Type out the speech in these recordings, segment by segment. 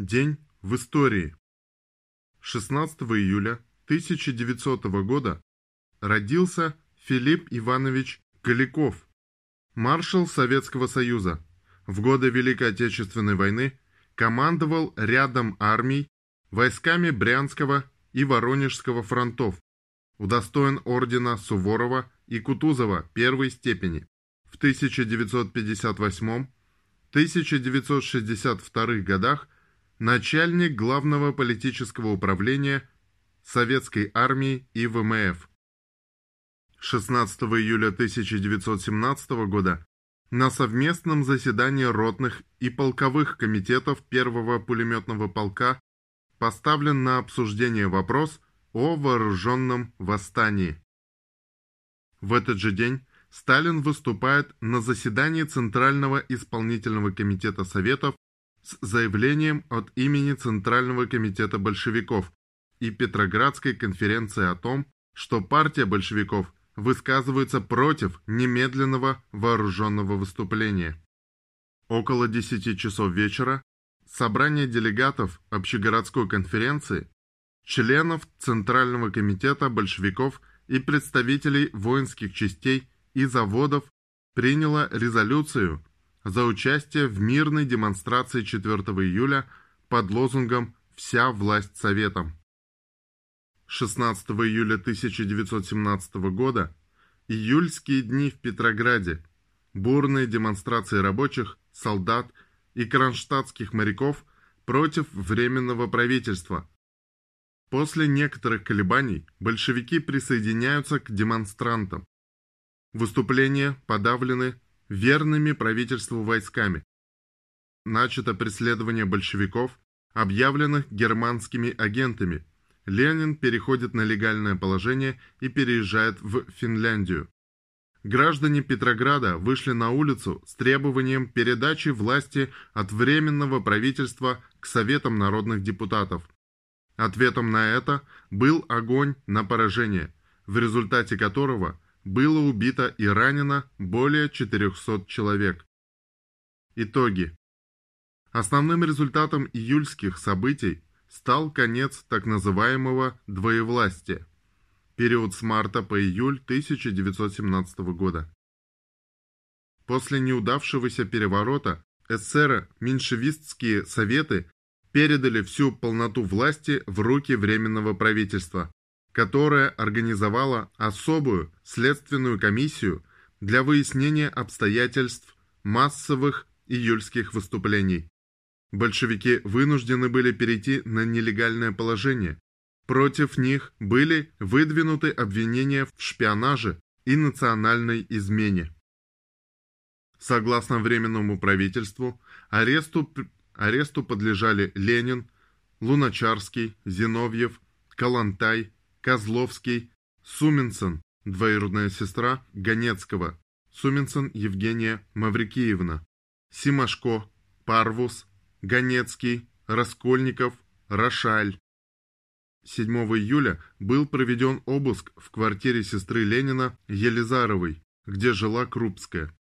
День в истории. 16 июля 1900 года родился Филипп Иванович Голиков, маршал Советского Союза. В годы Великой Отечественной войны командовал рядом армий, войсками Брянского и Воронежского фронтов, удостоен ордена Суворова и Кутузова первой степени. В 1958-1962 годах начальник главного политического управления Советской армии и ВМФ. 16 июля 1917 года на совместном заседании ротных и полковых комитетов первого пулеметного полка поставлен на обсуждение вопрос о вооруженном восстании. В этот же день Сталин выступает на заседании Центрального исполнительного комитета Советов с заявлением от имени Центрального комитета большевиков и Петроградской конференции о том, что партия большевиков высказывается против немедленного вооруженного выступления. Около 10 часов вечера собрание делегатов общегородской конференции, членов Центрального комитета большевиков и представителей воинских частей и заводов приняло резолюцию за участие в мирной демонстрации 4 июля под лозунгом «Вся власть Советам». 16 июля 1917 года июльские дни в Петрограде, бурные демонстрации рабочих, солдат и кронштадтских моряков против Временного правительства. После некоторых колебаний большевики присоединяются к демонстрантам. Выступления подавлены верными правительству войсками. Начато преследование большевиков, объявленных германскими агентами. Ленин переходит на легальное положение и переезжает в Финляндию. Граждане Петрограда вышли на улицу с требованием передачи власти от Временного правительства к Советам народных депутатов. Ответом на это был огонь на поражение, в результате которого было убито и ранено более 400 человек. Итоги. Основным результатом июльских событий стал конец так называемого «двоевластия» период с марта по июль 1917 года. После неудавшегося переворота эсеро-меньшевистские советы передали всю полноту власти в руки Временного правительства, которое организовало особую следственную комиссию для выяснения обстоятельств массовых июльских выступлений. Большевики вынуждены были перейти на нелегальное положение. Против них были выдвинуты обвинения в шпионаже и национальной измене. Согласно Временному правительству, аресту, аресту подлежали Ленин, Луначарский, Зиновьев, Калантай, Козловский, Суменсон, двоюродная сестра Ганецкого, Суменсон Евгения Маврикиевна, Симашко, Парвус, Ганецкий, Раскольников, Рошаль. 7 июля был проведен обыск в квартире сестры Ленина Елизаровой, где жила Крупская.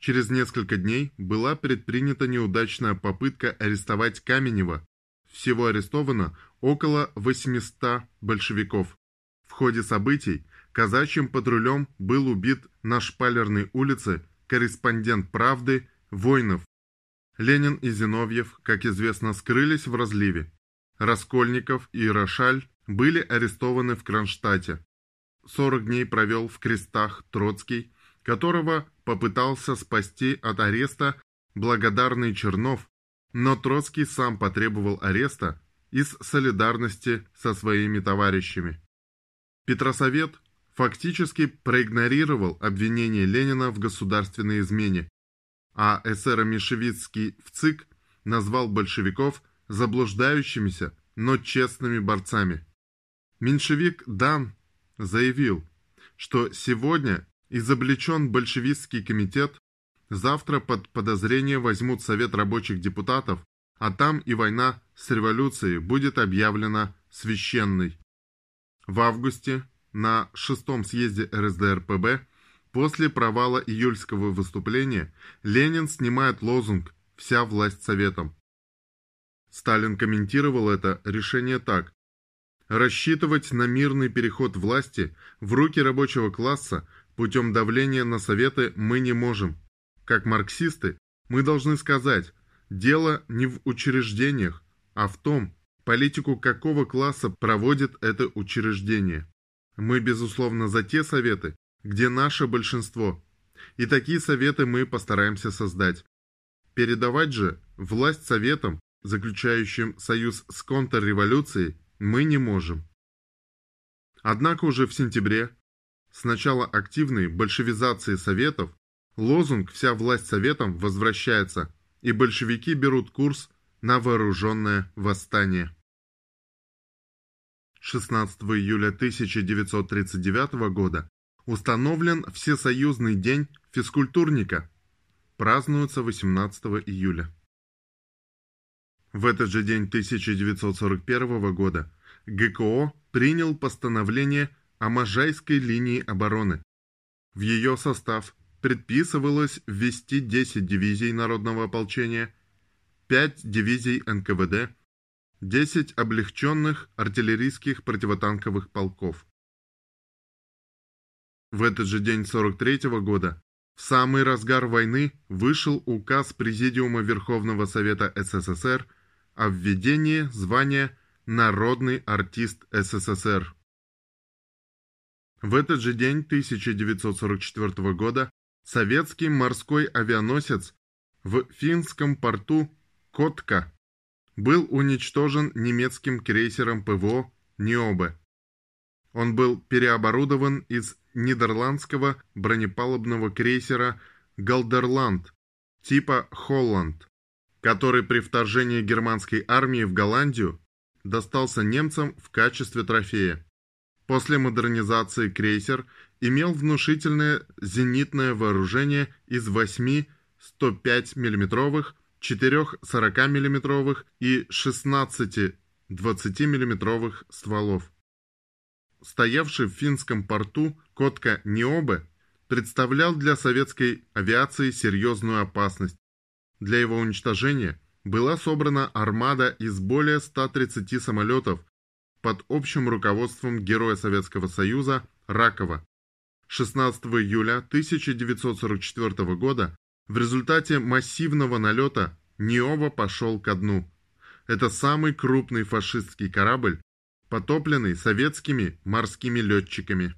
Через несколько дней была предпринята неудачная попытка арестовать Каменева. Всего арестовано около 800 большевиков. В ходе событий казачьим патрулем был убит на Шпалерной улице корреспондент «Правды» Войнов. Ленин и Зиновьев, как известно, скрылись в разливе. Раскольников и Рошаль были арестованы в Кронштадте. 40 дней провел в крестах Троцкий, которого попытался спасти от ареста благодарный Чернов, но Троцкий сам потребовал ареста из солидарности со своими товарищами. Петросовет фактически проигнорировал обвинение Ленина в государственной измене, а эсеро-меньшевистский ВЦИК назвал большевиков заблуждающимися, но честными борцами. Меньшевик Дан заявил, что сегодня изобличен большевистский комитет, завтра под подозрение возьмут Совет рабочих депутатов, а там и война с революцией будет объявлена священной. В августе на шестом съезде РСДРПб после провала июльского выступления Ленин снимает лозунг «Вся власть советом». Сталин комментировал это решение так. Рассчитывать на мирный переход власти в руки рабочего класса путем давления на Советы мы не можем. Как марксисты, мы должны сказать, дело не в учреждениях, а в том, политику какого класса проводит это учреждение. Мы, безусловно, за те советы, где наше большинство. И такие советы мы постараемся создать. Передавать же власть советам, заключающим союз с контрреволюцией, мы не можем. Однако уже в сентябре, с начала активной большевизации советов, лозунг «Вся власть советам» возвращается, и большевики берут курс на вооруженное восстание. 16 июля 1939 года установлен Всесоюзный день физкультурника. Празднуется 18 июля. В этот же день 1941 года ГКО принял постановление о Можайской линии обороны. В ее состав предписывалось ввести 10 дивизий народного ополчения, 5 дивизий НКВД, 10 облегченных артиллерийских противотанковых полков. В этот же день 43 -го года, в самый разгар войны, вышел указ Президиума Верховного Совета СССР о введении звания «Народный артист СССР». В этот же день 1944 года советский морской авианосец в финском порту Котка был уничтожен немецким крейсером ПВО «Ниобе». Он был переоборудован из нидерландского бронепалубного крейсера «Галдерланд» типа «Холланд», который при вторжении германской армии в Голландию достался немцам в качестве трофея. После модернизации крейсер имел внушительное зенитное вооружение из 8 105 миллиметровых 4 40 миллиметровых и 16 20 миллиметровых стволов. Стоявший в финском порту Котка Ниобе представлял для советской авиации серьезную опасность. Для его уничтожения была собрана армада из более 130 самолетов под общим руководством Героя Советского Союза Ракова. 16 июля 1944 года в результате массивного налета Ниова пошел ко дну. Это самый крупный фашистский корабль, потопленный советскими морскими летчиками.